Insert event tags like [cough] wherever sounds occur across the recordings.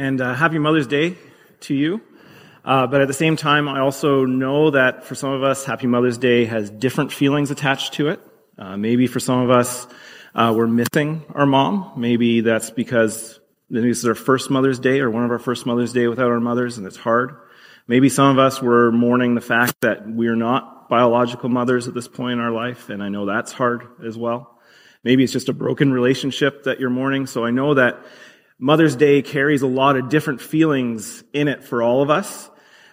And uh, happy Mother's Day to you. Uh, but at the same time, I also know that for some of us, Happy Mother's Day has different feelings attached to it. Uh, maybe for some of us, uh, we're missing our mom. Maybe that's because this is our first Mother's Day or one of our first Mother's Day without our mothers, and it's hard. Maybe some of us were mourning the fact that we're not biological mothers at this point in our life, and I know that's hard as well. Maybe it's just a broken relationship that you're mourning. So I know that Mother's Day carries a lot of different feelings in it for all of us.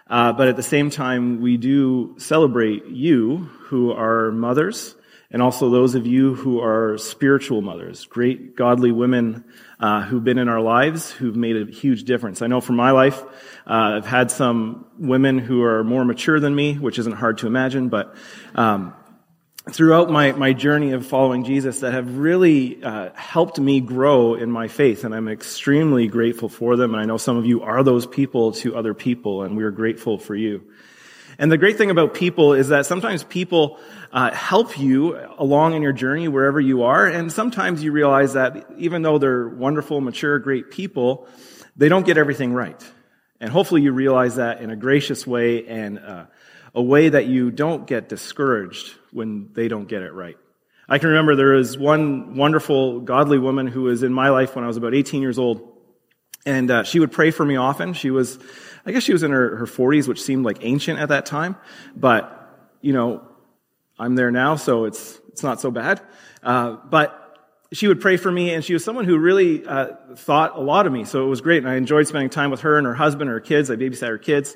Uh, but at the same time, we do celebrate you who are mothers and also those of you who are spiritual mothers, great godly women uh, who've been in our lives, who've made a huge difference. I know for my life, uh, I've had some women who are more mature than me, which isn't hard to imagine, but um, throughout my, my journey of following Jesus that have really uh, helped me grow in my faith, and I'm extremely grateful for them. And I know some of you are those people to other people, and we are grateful for you. And the great thing about people is that sometimes people uh, help you along in your journey wherever you are, and sometimes you realize that even though they're wonderful, mature, great people, they don't get everything right. And hopefully you realize that in a gracious way and uh, a way that you don't get discouraged when they don't get it right. I can remember there was one wonderful, godly woman who was in my life when I was about 18 years old. And uh, she would pray for me often. She was, I guess she was in her, her 40s, which seemed like ancient at that time. But, you know, I'm there now, so it's, it's not so bad. Uh, but she would pray for me, and she was someone who really uh, thought a lot of me. So it was great, and I enjoyed spending time with her and her husband, and her kids. I babysat her kids.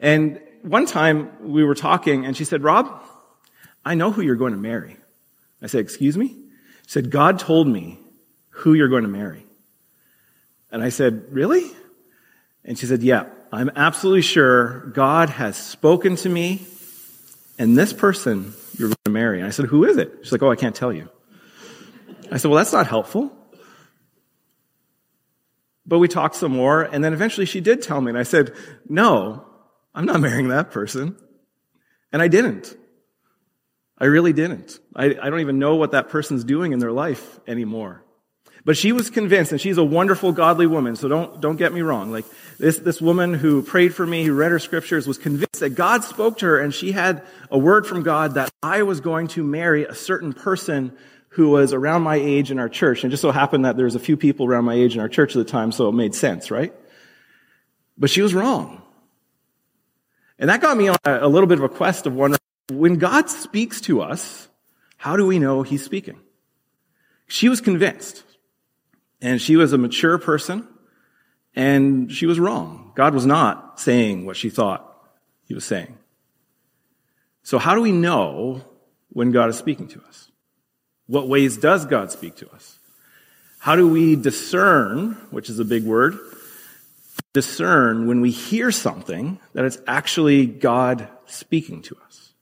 And one time we were talking, and she said, Rob, I know who you're going to marry. I said, Excuse me? She said, God told me who you're going to marry. And I said, Really? And she said, Yeah, I'm absolutely sure God has spoken to me, and this person you're going to marry. And I said, Who is it? She's like, Oh, I can't tell you. I said, Well, that's not helpful. But we talked some more, and then eventually she did tell me, and I said, No, I'm not marrying that person. And I didn't. I really didn't. I, I don't even know what that person's doing in their life anymore. But she was convinced, and she's a wonderful, godly woman, so don't, don't get me wrong. Like, this, this woman who prayed for me, who read her scriptures, was convinced that God spoke to her, and she had a word from God that I was going to marry a certain person who was around my age in our church. And just so happened that there was a few people around my age in our church at the time, so it made sense, right? But she was wrong. And that got me on a, a little bit of a quest of wondering, when God speaks to us, how do we know He's speaking? She was convinced. And she was a mature person. And she was wrong. God was not saying what she thought He was saying. So how do we know when God is speaking to us? What ways does God speak to us? How do we discern, which is a big word, discern when we hear something that it's actually God speaking to us?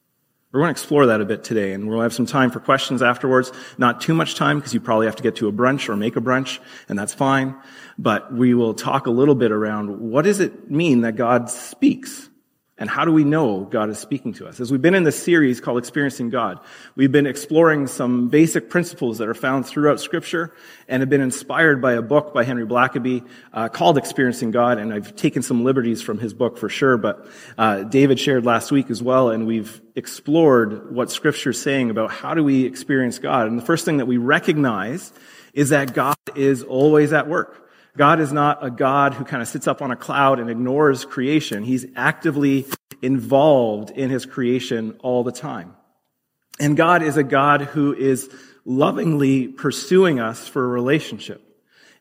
We're going to explore that a bit today, and we'll have some time for questions afterwards. Not too much time, because you probably have to get to a brunch or make a brunch, and that's fine. But we will talk a little bit around what does it mean that God speaks? And how do we know God is speaking to us? As we've been in this series called Experiencing God, we've been exploring some basic principles that are found throughout Scripture and have been inspired by a book by Henry Blackaby uh, called Experiencing God. And I've taken some liberties from his book for sure, but uh, David shared last week as well, and we've explored what Scripture is saying about how do we experience God. And the first thing that we recognize is that God is always at work. God is not a God who kind of sits up on a cloud and ignores creation. He's actively involved in his creation all the time. And God is a God who is lovingly pursuing us for a relationship.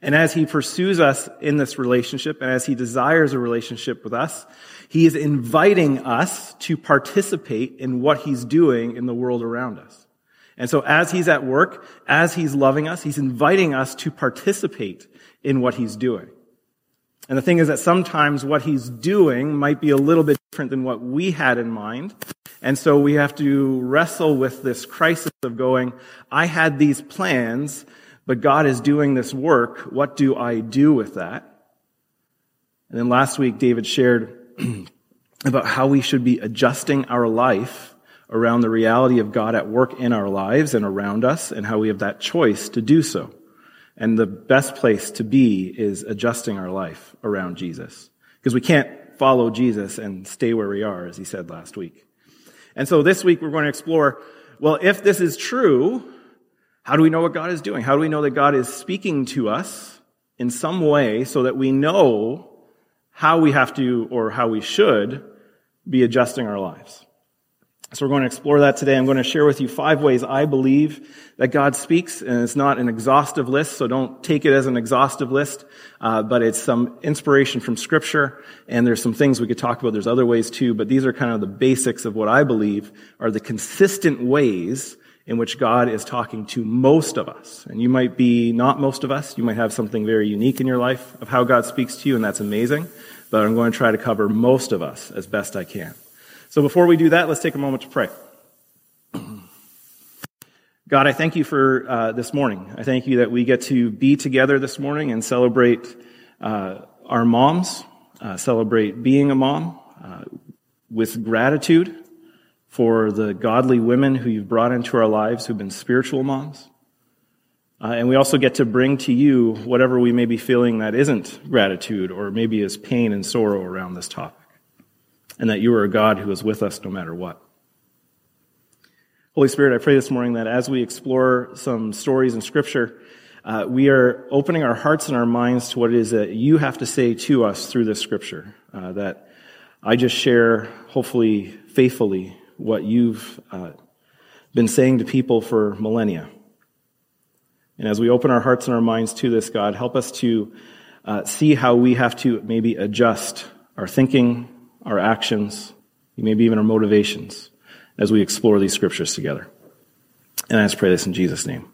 And as he pursues us in this relationship and as he desires a relationship with us, he is inviting us to participate in what he's doing in the world around us. And so as he's at work, as he's loving us, he's inviting us to participate in what he's doing. And the thing is that sometimes what he's doing might be a little bit different than what we had in mind. And so we have to wrestle with this crisis of going, I had these plans, but God is doing this work. What do I do with that? And then last week, David shared [clears throat] about how we should be adjusting our life around the reality of God at work in our lives and around us and how we have that choice to do so. And the best place to be is adjusting our life around Jesus. Because we can't follow Jesus and stay where we are, as he said last week. And so this week we're going to explore, well, if this is true, how do we know what God is doing? How do we know that God is speaking to us in some way so that we know how we have to or how we should be adjusting our lives? So we're going to explore that today. I'm going to share with you five ways I believe that God speaks, and it's not an exhaustive list, so don't take it as an exhaustive list, uh, but it's some inspiration from Scripture, and there's some things we could talk about. There's other ways too, but these are kind of the basics of what I believe are the consistent ways in which God is talking to most of us. And you might be not most of us. You might have something very unique in your life of how God speaks to you, and that's amazing. But I'm going to try to cover most of us as best I can. So before we do that, let's take a moment to pray. [clears throat] God, I thank you for uh, this morning. I thank you that we get to be together this morning and celebrate uh, our moms, uh, celebrate being a mom uh, with gratitude for the godly women who you've brought into our lives who've been spiritual moms. Uh, and we also get to bring to you whatever we may be feeling that isn't gratitude or maybe is pain and sorrow around this topic and that you are a God who is with us no matter what. Holy Spirit, I pray this morning that as we explore some stories in Scripture, uh, we are opening our hearts and our minds to what it is that you have to say to us through this Scripture. Uh, that I just share, hopefully faithfully, what you've uh, been saying to people for millennia. And as we open our hearts and our minds to this, God, help us to uh, see how we have to maybe adjust our thinking, our actions, maybe even our motivations as we explore these scriptures together. And I just pray this in Jesus' name.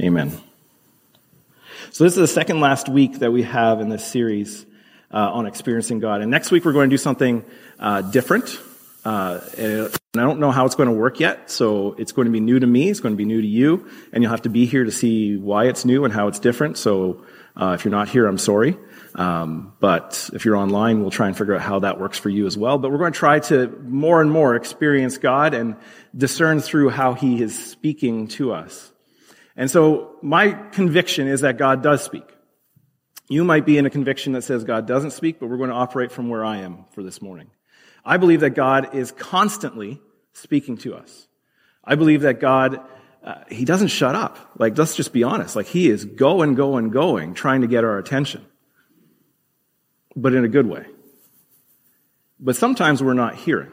Amen. So this is the second last week that we have in this series uh, on experiencing God. And next week we're going to do something uh, different. Uh, and I don't know how it's going to work yet, so it's going to be new to me. It's going to be new to you, and you'll have to be here to see why it's new and how it's different. So uh, if you're not here, I'm sorry. Um, but if you're online, we'll try and figure out how that works for you as well. But we're going to try to more and more experience God and discern through how He is speaking to us. And so my conviction is that God does speak. You might be in a conviction that says God doesn't speak, but we're going to operate from where I am for this morning. I believe that God is constantly speaking to us. I believe that God uh, he doesn't shut up. Like, let's just be honest. Like, he is going, going, going, trying to get our attention but in a good way. But sometimes we're not hearing.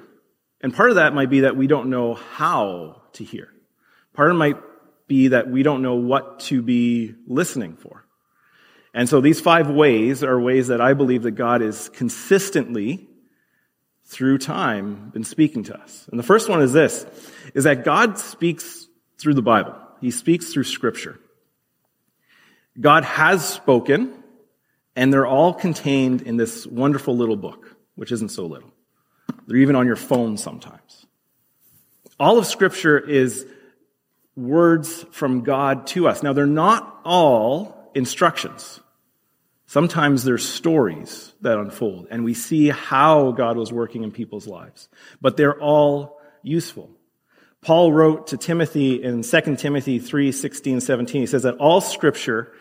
And part of that might be that we don't know how to hear. Part of it might be that we don't know what to be listening for. And so these five ways are ways that I believe that God is consistently through time been speaking to us. And the first one is this, is that God speaks through the Bible. He speaks through scripture. God has spoken and they're all contained in this wonderful little book, which isn't so little. They're even on your phone sometimes. All of Scripture is words from God to us. Now, they're not all instructions. Sometimes there's stories that unfold, and we see how God was working in people's lives. But they're all useful. Paul wrote to Timothy in 2 Timothy 3, 16, 17, he says that all scripture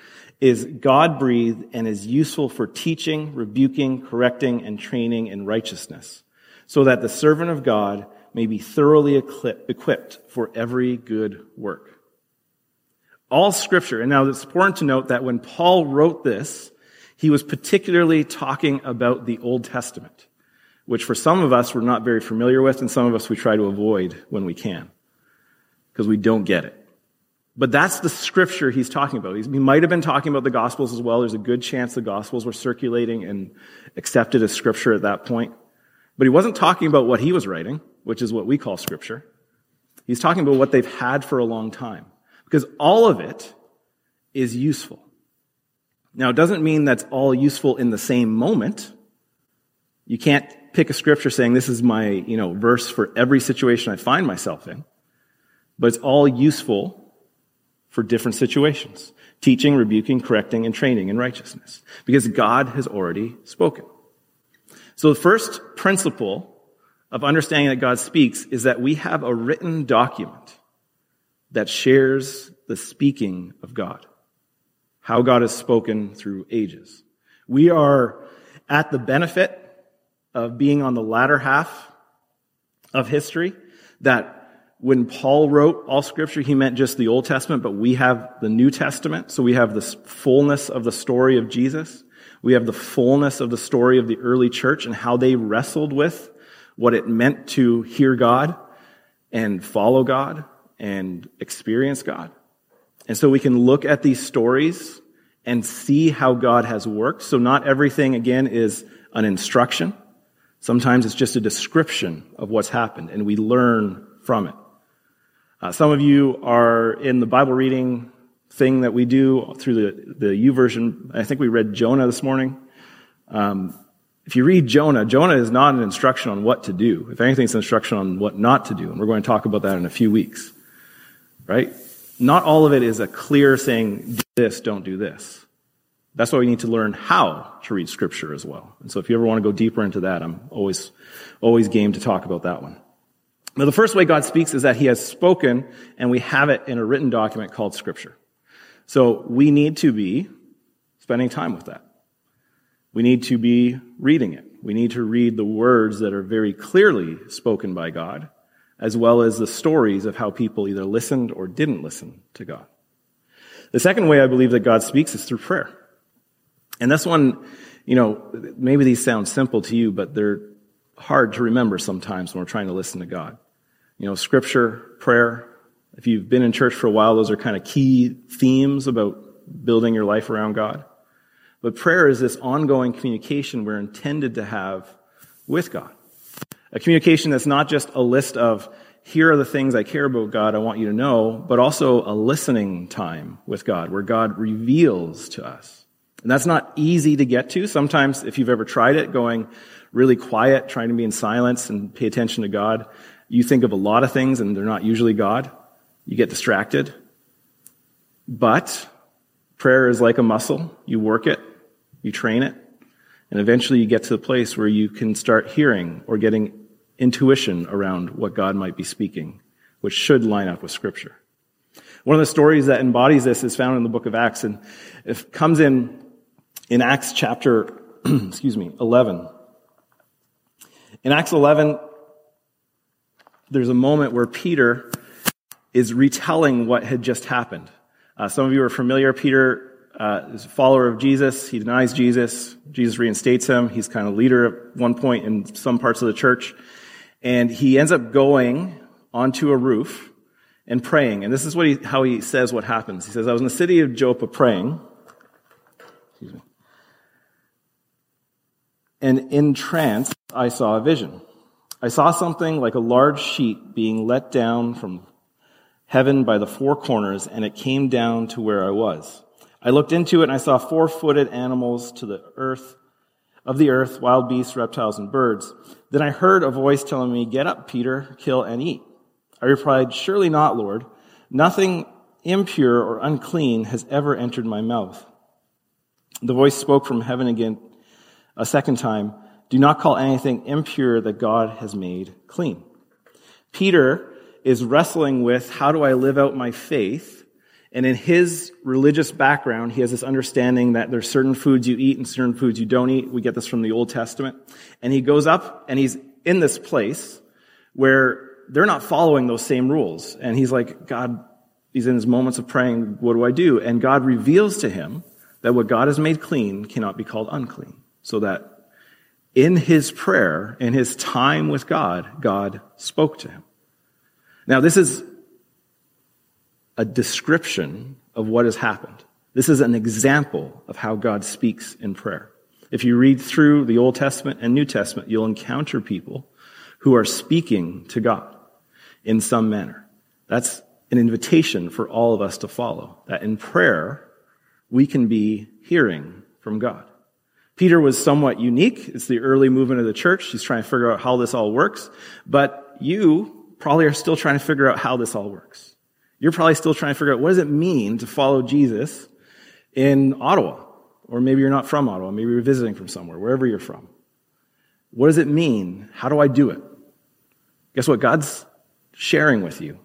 is God breathed and is useful for teaching, rebuking, correcting, and training in righteousness, so that the servant of God may be thoroughly equipped for every good work. All scripture, and now it's important to note that when Paul wrote this, he was particularly talking about the Old Testament, which for some of us we're not very familiar with, and some of us we try to avoid when we can, because we don't get it. But that's the scripture he's talking about. he might have been talking about the Gospels as well. There's a good chance the Gospels were circulating and accepted as scripture at that point. But he wasn't talking about what he was writing, which is what we call scripture. He's talking about what they've had for a long time. Because all of it is useful. Now, it doesn't mean that's all useful in the same moment. You can't pick a scripture saying this is my, you know, verse for every situation I find myself in. But it's all useful for different situations teaching, rebuking, correcting, and training in righteousness because God has already spoken. So the first principle of understanding that God speaks is that we have a written document that shares the speaking of God. how God has spoken through ages. We are at the benefit of being on the latter half of history that when Paul wrote all scripture, he meant just the Old Testament, but we have the New Testament. So we have the fullness of the story of Jesus. We have the fullness of the story of the early church and how they wrestled with what it meant to hear God and follow God and experience God. And so we can look at these stories and see how God has worked. So not everything, again, is an instruction. Sometimes it's just a description of what's happened, and we learn from it. Uh, some of you are in the Bible reading thing that we do through the, the U YouVersion. I think we read Jonah this morning. Um, if you read Jonah, Jonah is not an instruction on what to do. If anything, it's an instruction on what not to do. And we're going to talk about that in a few weeks. Right? Not all of it is a clear saying, do this, don't do this. That's why we need to learn how to read scripture as well. And so if you ever want to go deeper into that, I'm always, always game to talk about that one. Now the first way God speaks is that He has spoken and we have it in a written document called scripture. So we need to be spending time with that. We need to be reading it. We need to read the words that are very clearly spoken by God, as well as the stories of how people either listened or didn't listen to God. The second way I believe that God speaks is through prayer. And this one, you know, maybe these sound simple to you, but they're hard to remember sometimes when we're trying to listen to God. You know, scripture, prayer, if you've been in church for a while, those are kind of key themes about building your life around God. But prayer is this ongoing communication we're intended to have with God. A communication that's not just a list of, here are the things I care about God, I want you to know, but also a listening time with God where God reveals to us. And that's not easy to get to. Sometimes if you've ever tried it, going really quiet, trying to be in silence and pay attention to God, you think of a lot of things and they're not usually God. You get distracted. But prayer is like a muscle. You work it, you train it, and eventually you get to the place where you can start hearing or getting intuition around what God might be speaking, which should line up with scripture. One of the stories that embodies this is found in the book of Acts and it comes in in Acts chapter, [clears throat] excuse me, 11. In Acts 11, there's a moment where Peter is retelling what had just happened. Uh, some of you are familiar. Peter uh, is a follower of Jesus. He denies Jesus. Jesus reinstates him. He's kind of leader at one point in some parts of the church. And he ends up going onto a roof and praying. And this is what he, how he says what happens. He says, I was in the city of Joppa praying. Excuse me. And in trance, I saw a vision. I saw something like a large sheet being let down from heaven by the four corners, and it came down to where I was. I looked into it and I saw four-footed animals to the earth, of the earth, wild beasts, reptiles, and birds. Then I heard a voice telling me, get up, Peter, kill and eat. I replied, surely not, Lord. Nothing impure or unclean has ever entered my mouth. The voice spoke from heaven again a second time. Do not call anything impure that God has made clean. Peter is wrestling with how do I live out my faith? And in his religious background, he has this understanding that there's certain foods you eat and certain foods you don't eat. We get this from the Old Testament. And he goes up and he's in this place where they're not following those same rules. And he's like, God, he's in his moments of praying, what do I do? And God reveals to him that what God has made clean cannot be called unclean. So that in his prayer, in his time with God, God spoke to him. Now, this is a description of what has happened. This is an example of how God speaks in prayer. If you read through the Old Testament and New Testament, you'll encounter people who are speaking to God in some manner. That's an invitation for all of us to follow. That in prayer, we can be hearing from God. Peter was somewhat unique. It's the early movement of the church. He's trying to figure out how this all works. But you probably are still trying to figure out how this all works. You're probably still trying to figure out what does it mean to follow Jesus in Ottawa? Or maybe you're not from Ottawa. Maybe you're visiting from somewhere, wherever you're from. What does it mean? How do I do it? Guess what? God's sharing with you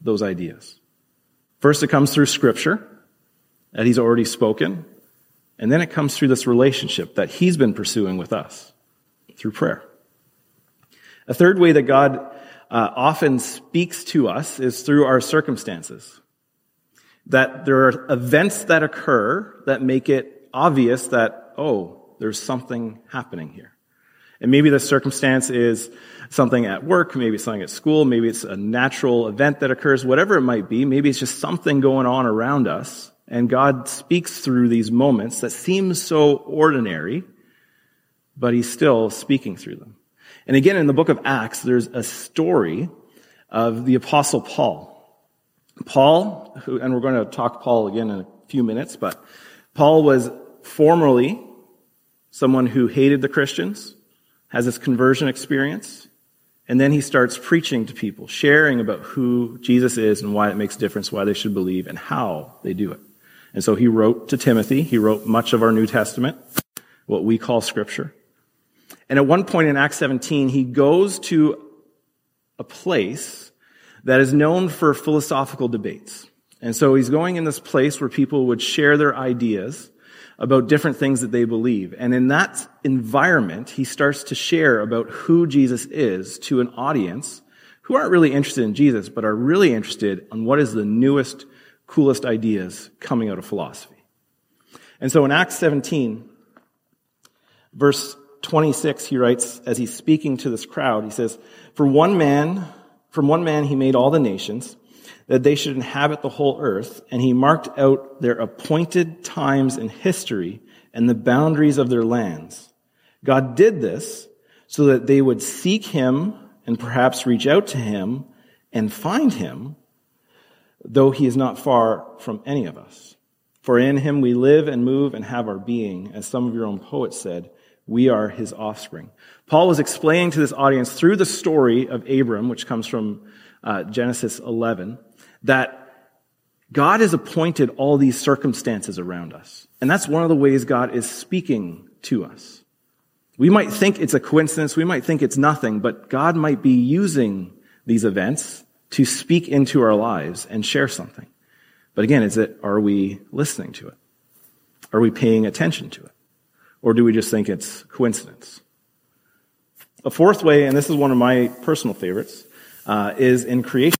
those ideas. First, it comes through scripture. that he's already spoken. And then it comes through this relationship that he's been pursuing with us through prayer. A third way that God uh, often speaks to us is through our circumstances. That there are events that occur that make it obvious that, oh, there's something happening here. And maybe the circumstance is something at work, maybe it's something at school, maybe it's a natural event that occurs, whatever it might be. Maybe it's just something going on around us. And God speaks through these moments that seem so ordinary, but He's still speaking through them. And again, in the book of Acts, there's a story of the apostle Paul. Paul, who, and we're going to talk Paul again in a few minutes, but Paul was formerly someone who hated the Christians, has this conversion experience, and then he starts preaching to people, sharing about who Jesus is and why it makes a difference, why they should believe, and how they do it. And so he wrote to Timothy. He wrote much of our New Testament, what we call Scripture. And at one point in Acts 17, he goes to a place that is known for philosophical debates. And so he's going in this place where people would share their ideas about different things that they believe. And in that environment, he starts to share about who Jesus is to an audience who aren't really interested in Jesus, but are really interested in what is the newest, coolest ideas coming out of philosophy. And so in Acts 17, verse 26, he writes, as he's speaking to this crowd, he says, For one man, from one man he made all the nations, that they should inhabit the whole earth, and he marked out their appointed times in history and the boundaries of their lands. God did this so that they would seek him and perhaps reach out to him and find him, though he is not far from any of us. For in him we live and move and have our being, as some of your own poets said, we are his offspring. Paul was explaining to this audience through the story of Abram, which comes from uh, Genesis 11, that God has appointed all these circumstances around us. And that's one of the ways God is speaking to us. We might think it's a coincidence, we might think it's nothing, but God might be using these events to speak into our lives and share something. But again, is it, are we listening to it? Are we paying attention to it? Or do we just think it's coincidence? A fourth way, and this is one of my personal favorites, uh, is in creation.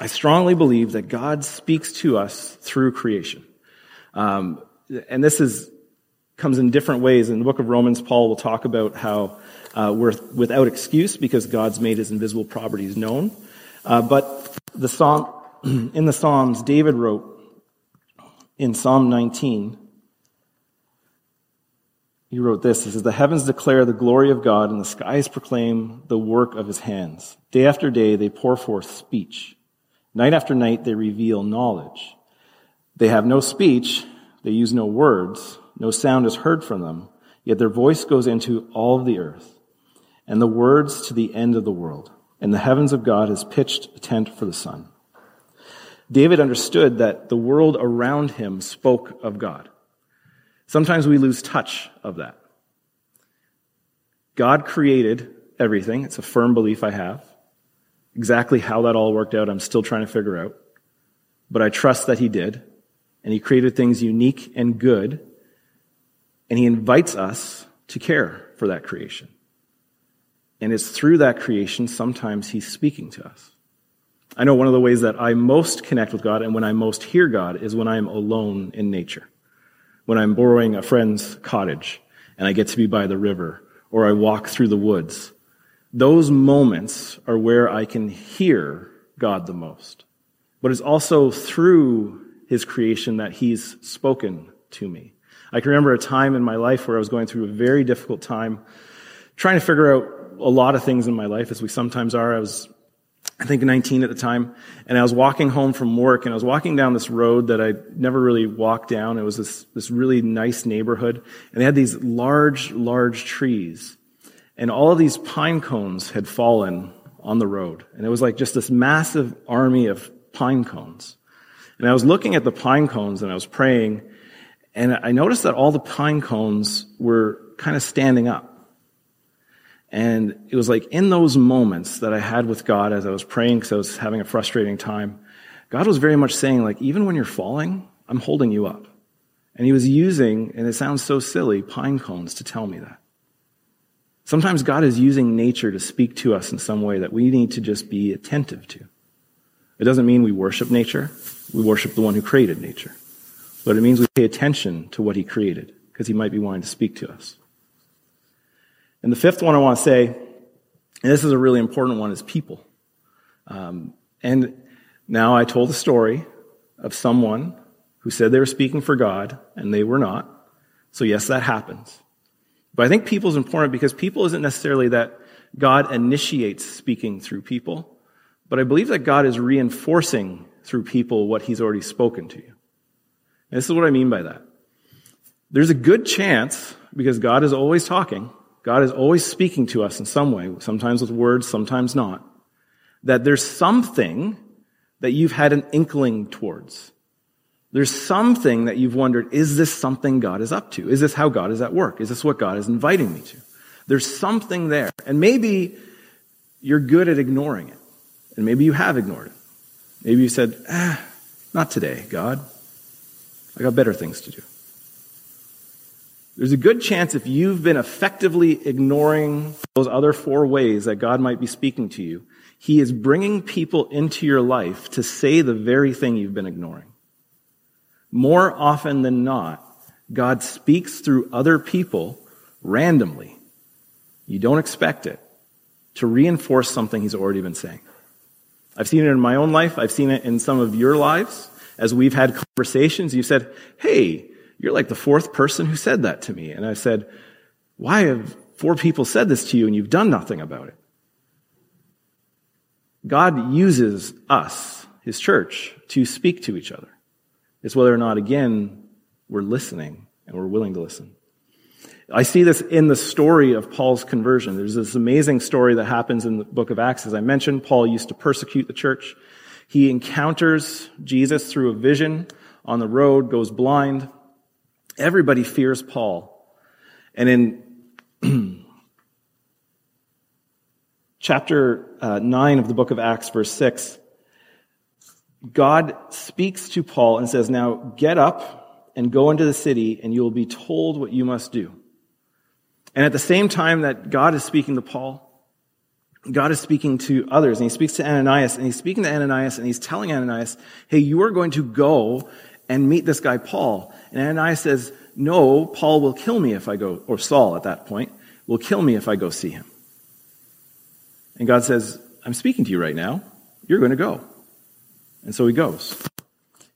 I strongly believe that God speaks to us through creation. Um, and this is, comes in different ways. In the book of Romans, Paul will talk about how uh, we're without excuse because God's made his invisible properties known. Uh, but the Psalm, [clears throat] in the Psalms, David wrote in Psalm 19, he wrote this. He says, The heavens declare the glory of God, and the skies proclaim the work of his hands. Day after day they pour forth speech. Night after night, they reveal knowledge. They have no speech, they use no words, no sound is heard from them, yet their voice goes into all the earth, and the words to the end of the world. And the heavens of God has pitched a tent for the sun. David understood that the world around him spoke of God. Sometimes we lose touch of that. God created everything. It's a firm belief I have. Exactly how that all worked out, I'm still trying to figure out. But I trust that He did. And He created things unique and good. And He invites us to care for that creation. And it's through that creation sometimes He's speaking to us. I know one of the ways that I most connect with God and when I most hear God is when I am alone in nature. When I'm borrowing a friend's cottage and I get to be by the river or I walk through the woods those moments are where I can hear God the most. But it's also through his creation that he's spoken to me. I can remember a time in my life where I was going through a very difficult time, trying to figure out a lot of things in my life, as we sometimes are. I was, I think, 19 at the time, and I was walking home from work, and I was walking down this road that I never really walked down. It was this, this really nice neighborhood, and they had these large, large trees. And all of these pine cones had fallen on the road. And it was like just this massive army of pine cones. And I was looking at the pine cones and I was praying, and I noticed that all the pine cones were kind of standing up. And it was like in those moments that I had with God as I was praying because I was having a frustrating time, God was very much saying, like, even when you're falling, I'm holding you up. And he was using, and it sounds so silly, pine cones to tell me that. Sometimes God is using nature to speak to us in some way that we need to just be attentive to. It doesn't mean we worship nature. We worship the one who created nature. But it means we pay attention to what he created because he might be wanting to speak to us. And the fifth one I want to say, and this is a really important one, is people. Um, and now I told the story of someone who said they were speaking for God and they were not. So yes, that happens. But I think people is important because people isn't necessarily that God initiates speaking through people, but I believe that God is reinforcing through people what he's already spoken to you. And this is what I mean by that. There's a good chance, because God is always talking, God is always speaking to us in some way, sometimes with words, sometimes not, that there's something that you've had an inkling towards. There's something that you've wondered, is this something God is up to? Is this how God is at work? Is this what God is inviting me to? There's something there. And maybe you're good at ignoring it. And maybe you have ignored it. Maybe you said, ah, not today, God. I got better things to do. There's a good chance if you've been effectively ignoring those other four ways that God might be speaking to you, He is bringing people into your life to say the very thing you've been ignoring. More often than not, God speaks through other people randomly. You don't expect it to reinforce something He's already been saying. I've seen it in my own life. I've seen it in some of your lives. As we've had conversations, you said, Hey, you're like the fourth person who said that to me. And I said, Why have four people said this to you and you've done nothing about it? God uses us, His church, to speak to each other. It's whether or not, again, we're listening and we're willing to listen. I see this in the story of Paul's conversion. There's this amazing story that happens in the book of Acts. As I mentioned, Paul used to persecute the church. He encounters Jesus through a vision on the road, goes blind. Everybody fears Paul. And in [clears throat] chapter uh, 9 of the book of Acts, verse 6, God speaks to Paul and says, Now get up and go into the city, and you will be told what you must do. And at the same time that God is speaking to Paul, God is speaking to others, and he speaks to Ananias, and he's speaking to Ananias, and he's telling Ananias, hey, you are going to go and meet this guy Paul. And Ananias says, no, Paul will kill me if I go, or Saul at that point, will kill me if I go see him. And God says, I'm speaking to you right now. You're going to go. And so he goes.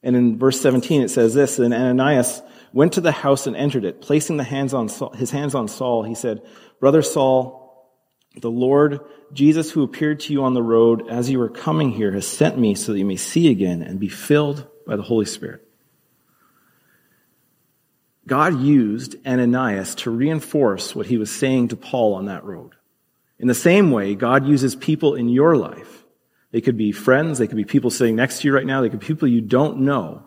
And in verse 17 it says this, and Ananias went to the house and entered it. Placing the hands on Saul, his hands on Saul, he said, Brother Saul, the Lord Jesus who appeared to you on the road as you were coming here has sent me so that you may see again and be filled by the Holy Spirit. God used Ananias to reinforce what he was saying to Paul on that road. In the same way, God uses people in your life. They could be friends, they could be people sitting next to you right now, they could be people you don't know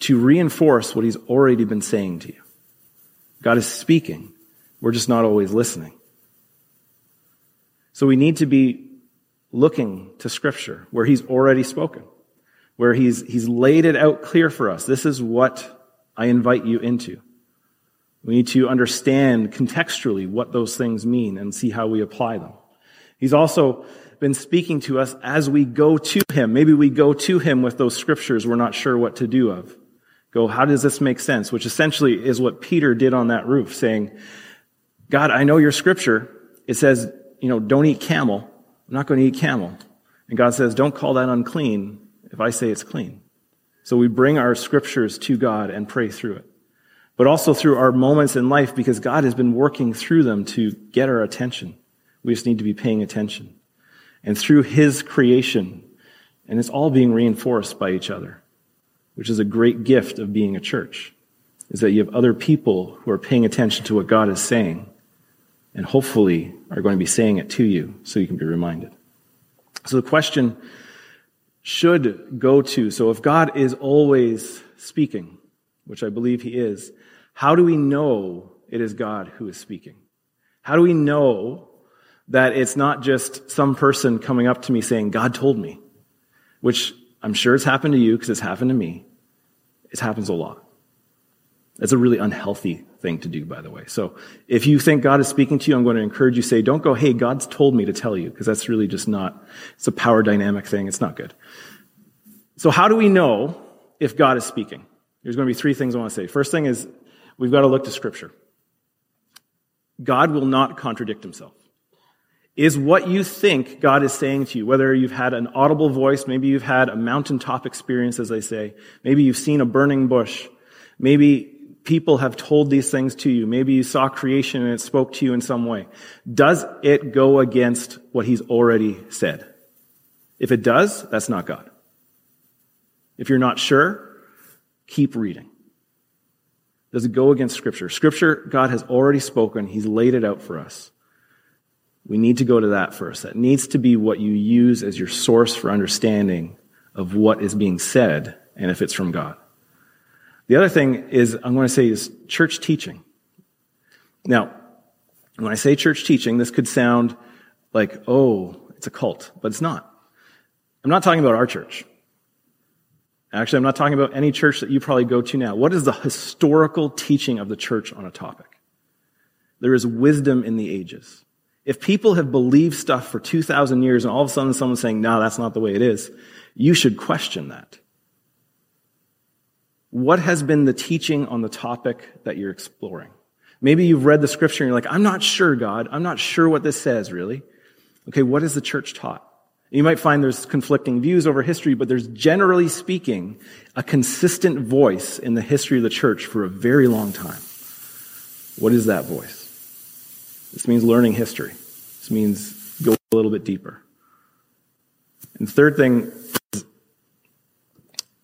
to reinforce what he's already been saying to you. God is speaking. We're just not always listening. So we need to be looking to scripture where he's already spoken, where he's, he's laid it out clear for us. This is what I invite you into. We need to understand contextually what those things mean and see how we apply them. He's also been speaking to us as we go to him. Maybe we go to him with those scriptures we're not sure what to do of go, how does this make sense? Which essentially is what Peter did on that roof, saying, God, I know your scripture. It says, you know, don't eat camel. I'm not going to eat camel. And God says, don't call that unclean if I say it's clean. So we bring our scriptures to God and pray through it. But also through our moments in life because God has been working through them to get our attention. We just need to be paying attention. And through His creation, and it's all being reinforced by each other which is a great gift of being a church, is that you have other people who are paying attention to what God is saying and hopefully are going to be saying it to you so you can be reminded. So the question should go to, so if God is always speaking, which I believe he is, how do we know it is God who is speaking? How do we know that it's not just some person coming up to me saying, God told me, which I'm sure it's happened to you because it's happened to me. It happens a lot. That's a really unhealthy thing to do, by the way. So if you think God is speaking to you, I'm going to encourage you say, don't go, hey, God's told me to tell you, because that's really just not, it's a power dynamic thing. It's not good. So how do we know if God is speaking? There's going to be three things I want to say. First thing is we've got to look to scripture. God will not contradict himself. Is what you think God is saying to you, whether you've had an audible voice, maybe you've had a mountaintop experience, as they say, maybe you've seen a burning bush, maybe people have told these things to you. Maybe you saw creation and it spoke to you in some way. Does it go against what he's already said? If it does, that's not God. If you're not sure, keep reading. Does it go against Scripture? Scripture, God has already spoken. He's laid it out for us. We need to go to that first. That needs to be what you use as your source for understanding of what is being said and if it's from God. The other thing is, I'm going to say is church teaching. Now, when I say church teaching, this could sound like, oh, it's a cult, but it's not. I'm not talking about our church. Actually, I'm not talking about any church that you probably go to now. What is the historical teaching of the church on a topic? There is wisdom in the ages. If people have believed stuff for 2,000 years and all of a sudden someone's saying, no, that's not the way it is, you should question that. What has been the teaching on the topic that you're exploring? Maybe you've read the scripture and you're like, I'm not sure, God. I'm not sure what this says, really. Okay, what has the church taught? You might find there's conflicting views over history, but there's generally speaking a consistent voice in the history of the church for a very long time. What is that voice? This means learning history. This means go a little bit deeper. And the third thing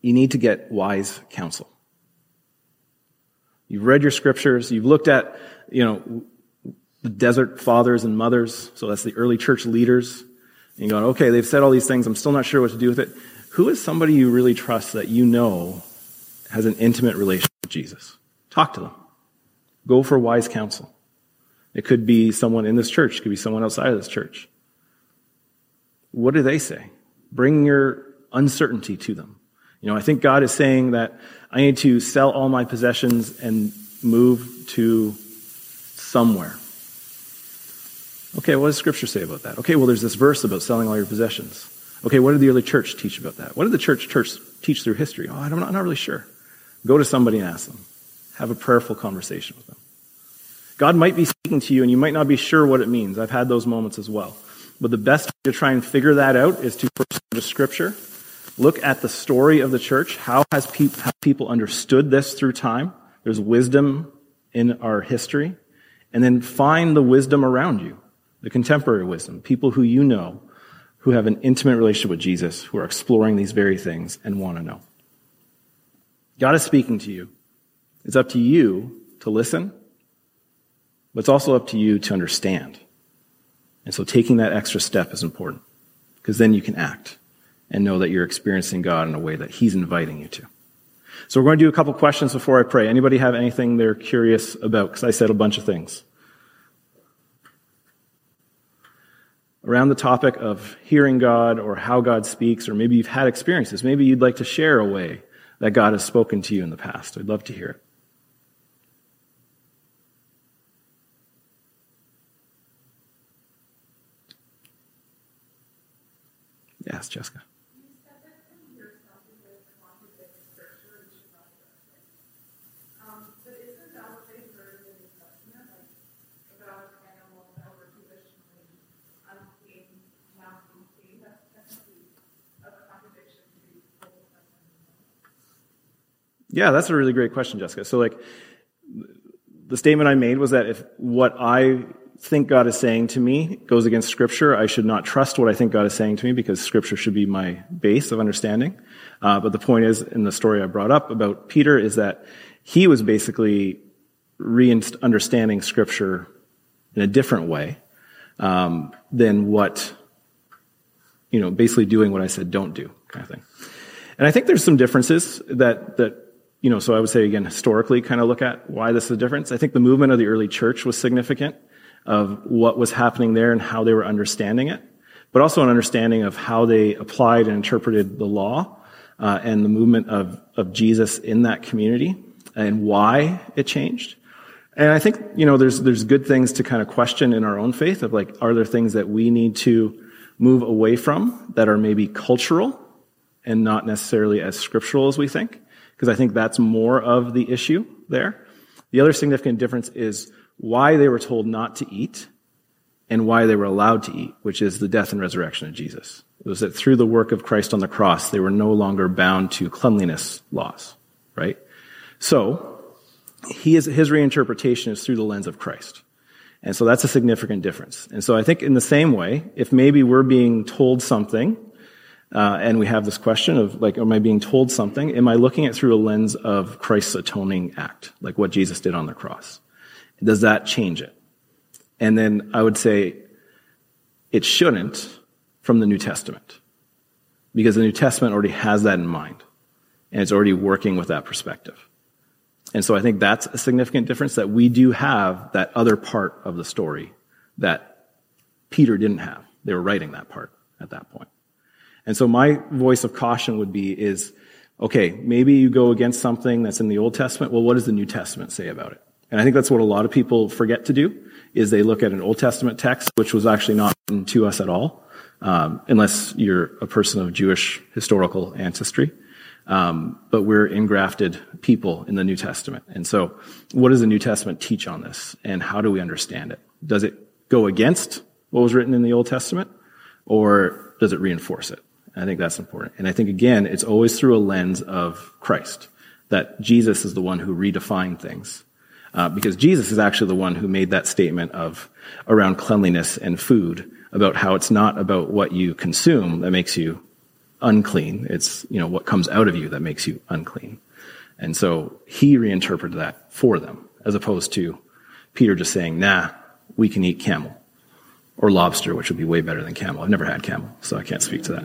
you need to get wise counsel. You've read your scriptures, you've looked at, you know, the desert fathers and mothers, so that's the early church leaders, and going, okay, they've said all these things, I'm still not sure what to do with it. Who is somebody you really trust that you know has an intimate relationship with Jesus? Talk to them. Go for wise counsel. It could be someone in this church, it could be someone outside of this church. What do they say? Bring your uncertainty to them. You know, I think God is saying that I need to sell all my possessions and move to somewhere. Okay, what does Scripture say about that? Okay, well, there's this verse about selling all your possessions. Okay, what did the early church teach about that? What did the church, church teach through history? Oh, I'm not, I'm not really sure. Go to somebody and ask them. Have a prayerful conversation with them. God might be speaking to you and you might not be sure what it means. I've had those moments as well. But the best way to try and figure that out is to first go to Scripture look at the story of the church. How has pe- people understood this through time? There's wisdom in our history. And then find the wisdom around you, the contemporary wisdom, people who you know who have an intimate relationship with Jesus, who are exploring these very things and want to know. God is speaking to you. It's up to you to listen, but it's also up to you to understand. And so taking that extra step is important because then you can act and know that you're experiencing God in a way that He's inviting you to. So we're going to do a couple questions before I pray. Anybody have anything they're curious about? Because I said a bunch of things. Around the topic of hearing God or how God speaks, or maybe you've had experiences. Maybe you'd like to share a way that God has spoken to you in the past. I'd love to hear it. Yes, Jessica. Yeah, that's a really great question, Jessica. So, like, the statement I made was that if what I think God is saying to me goes against Scripture, I should not trust what I think God is saying to me because Scripture should be my base of understanding. Uh, but the point is, in the story I brought up about Peter, is that he was basically re-understanding Scripture in a different way um, than what, you know, basically doing what I said don't do, kind of thing. And I think there's some differences that that you know, so I would say again, historically, kind of look at why this is a difference. I think the movement of the early church was significant of what was happening there and how they were understanding it, but also an understanding of how they applied and interpreted the law. uh, and the movement of, of Jesus in that community and why it changed. And I think, you know, there's, there's good things to kind of question in our own faith of like, are there things that we need to move away from that are maybe cultural and not necessarily as scriptural as we think? Because I think that's more of the issue there. The other significant difference is why they were told not to eat and why they were allowed to eat, which is the death and resurrection of Jesus. It was that through the work of Christ on the cross, they were no longer bound to cleanliness laws, right? So, he is, his reinterpretation is through the lens of Christ. And so that's a significant difference. And so I think in the same way, if maybe we're being told something, uh, and we have this question of like, am I being told something? Am I looking at through a lens of Christ's atoning act, like what Jesus did on the cross? Does that change it? And then I would say it shouldn't from the New Testament. Because the New Testament already has that in mind. And it's already working with that perspective. And so I think that's a significant difference that we do have that other part of the story that Peter didn't have. They were writing that part at that point. And so my voice of caution would be is, okay, maybe you go against something that's in the Old Testament. Well, what does the New Testament say about it? And I think that's what a lot of people forget to do is they look at an Old Testament text, which was actually not written to us at all, um, unless you're a person of Jewish historical ancestry. Um, but we're engrafted people in the New Testament. And so what does the New Testament teach on this? And how do we understand it? Does it go against what was written in the Old Testament? Or does it reinforce it? I think that's important. And I think again, it's always through a lens of Christ that Jesus is the one who redefined things uh, because Jesus is actually the one who made that statement of around cleanliness and food about how it's not about what you consume that makes you unclean. It's, you know, what comes out of you that makes you unclean. And so he reinterpreted that for them as opposed to Peter just saying, nah, we can eat camel or lobster, which would be way better than camel. I've never had camel, so I can't speak to that.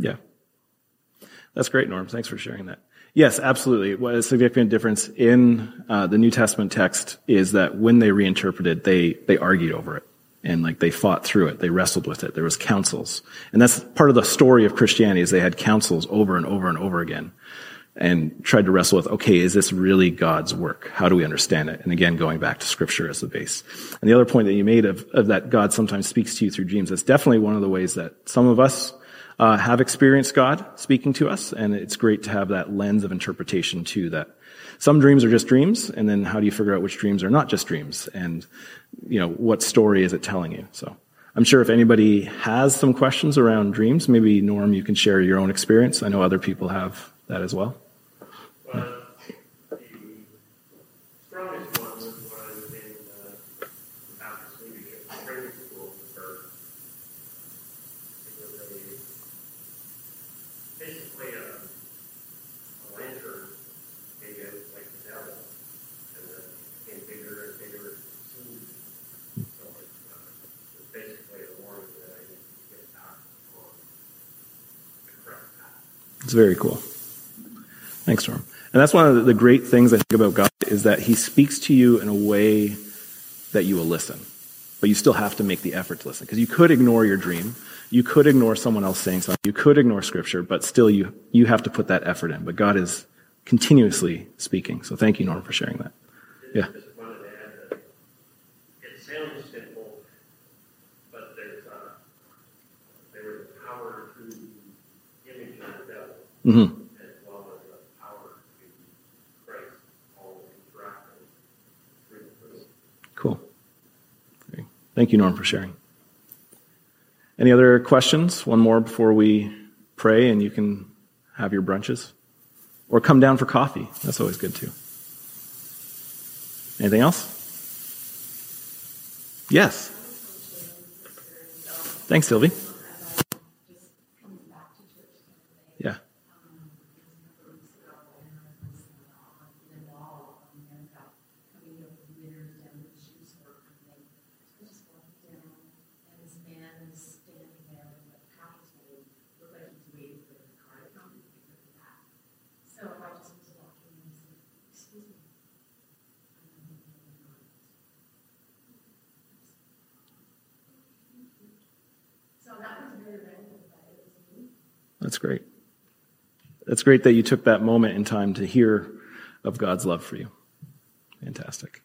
Yeah. That's great, Norm. Thanks for sharing that. Yes, absolutely. What a significant difference in uh, the New Testament text is that when they reinterpreted, they they argued over it and like they fought through it. They wrestled with it. There was councils, and that's part of the story of Christianity. Is they had councils over and over and over again, and tried to wrestle with, okay, is this really God's work? How do we understand it? And again, going back to Scripture as the base. And the other point that you made of, of that God sometimes speaks to you through dreams. That's definitely one of the ways that some of us uh, have experienced God speaking to us, and it's great to have that lens of interpretation too. That some dreams are just dreams, and then how do you figure out which dreams are not just dreams, and you know what story is it telling you? So I'm sure if anybody has some questions around dreams, maybe Norm, you can share your own experience. I know other people have that as well. It's very cool. Thanks, Norm. And that's one of the great things I think about God is that He speaks to you in a way that you will listen. But you still have to make the effort to listen. Because you could ignore your dream. You could ignore someone else saying something. You could ignore scripture, but still you, you have to put that effort in. But God is continuously speaking. So thank you, Norm, for sharing that. Yeah. Mm-hmm. Cool. Thank you, Norm, for sharing. Any other questions? One more before we pray, and you can have your brunches. Or come down for coffee. That's always good too. Anything else? Yes. Thanks, Sylvie. Yeah. That's great. That's great that you took that moment in time to hear of God's love for you. Fantastic.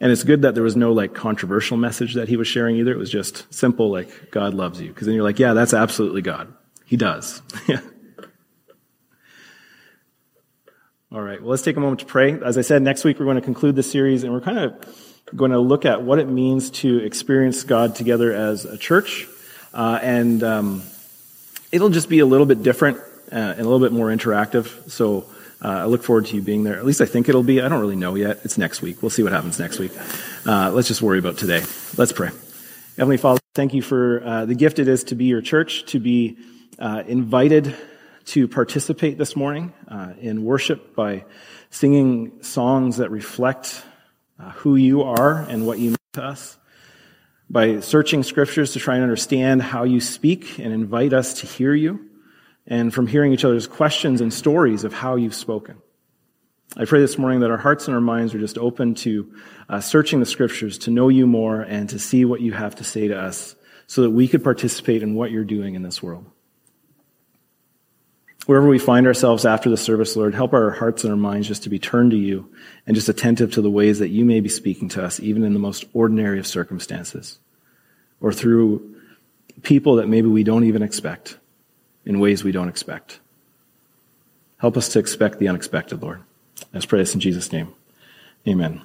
And it's good that there was no like controversial message that he was sharing either. It was just simple, like, God loves you. Because then you're like, yeah, that's absolutely God. He does. [laughs] All right. Well, let's take a moment to pray. As I said, next week we're going to conclude the series and we're kind of going to look at what it means to experience God together as a church. Uh, and um, it'll just be a little bit different uh, and a little bit more interactive. So uh, I look forward to you being there. At least I think it'll be. I don't really know yet. It's next week. We'll see what happens next week. Uh, let's just worry about today. Let's pray. Heavenly Father, thank you for uh, the gift it is to be your church, to be uh, invited to participate this morning uh, in worship by singing songs that reflect who you are and what you mean to us by searching scriptures to try and understand how you speak and invite us to hear you, and from hearing each other's questions and stories of how you've spoken. I pray this morning that our hearts and our minds are just open to uh, searching the scriptures to know you more and to see what you have to say to us so that we could participate in what you're doing in this world. Wherever we find ourselves after the service, Lord, help our hearts and our minds just to be turned to you and just attentive to the ways that you may be speaking to us, even in the most ordinary of circumstances or through people that maybe we don't even expect in ways we don't expect. Help us to expect the unexpected, Lord. Let's pray this in Jesus' name. Amen.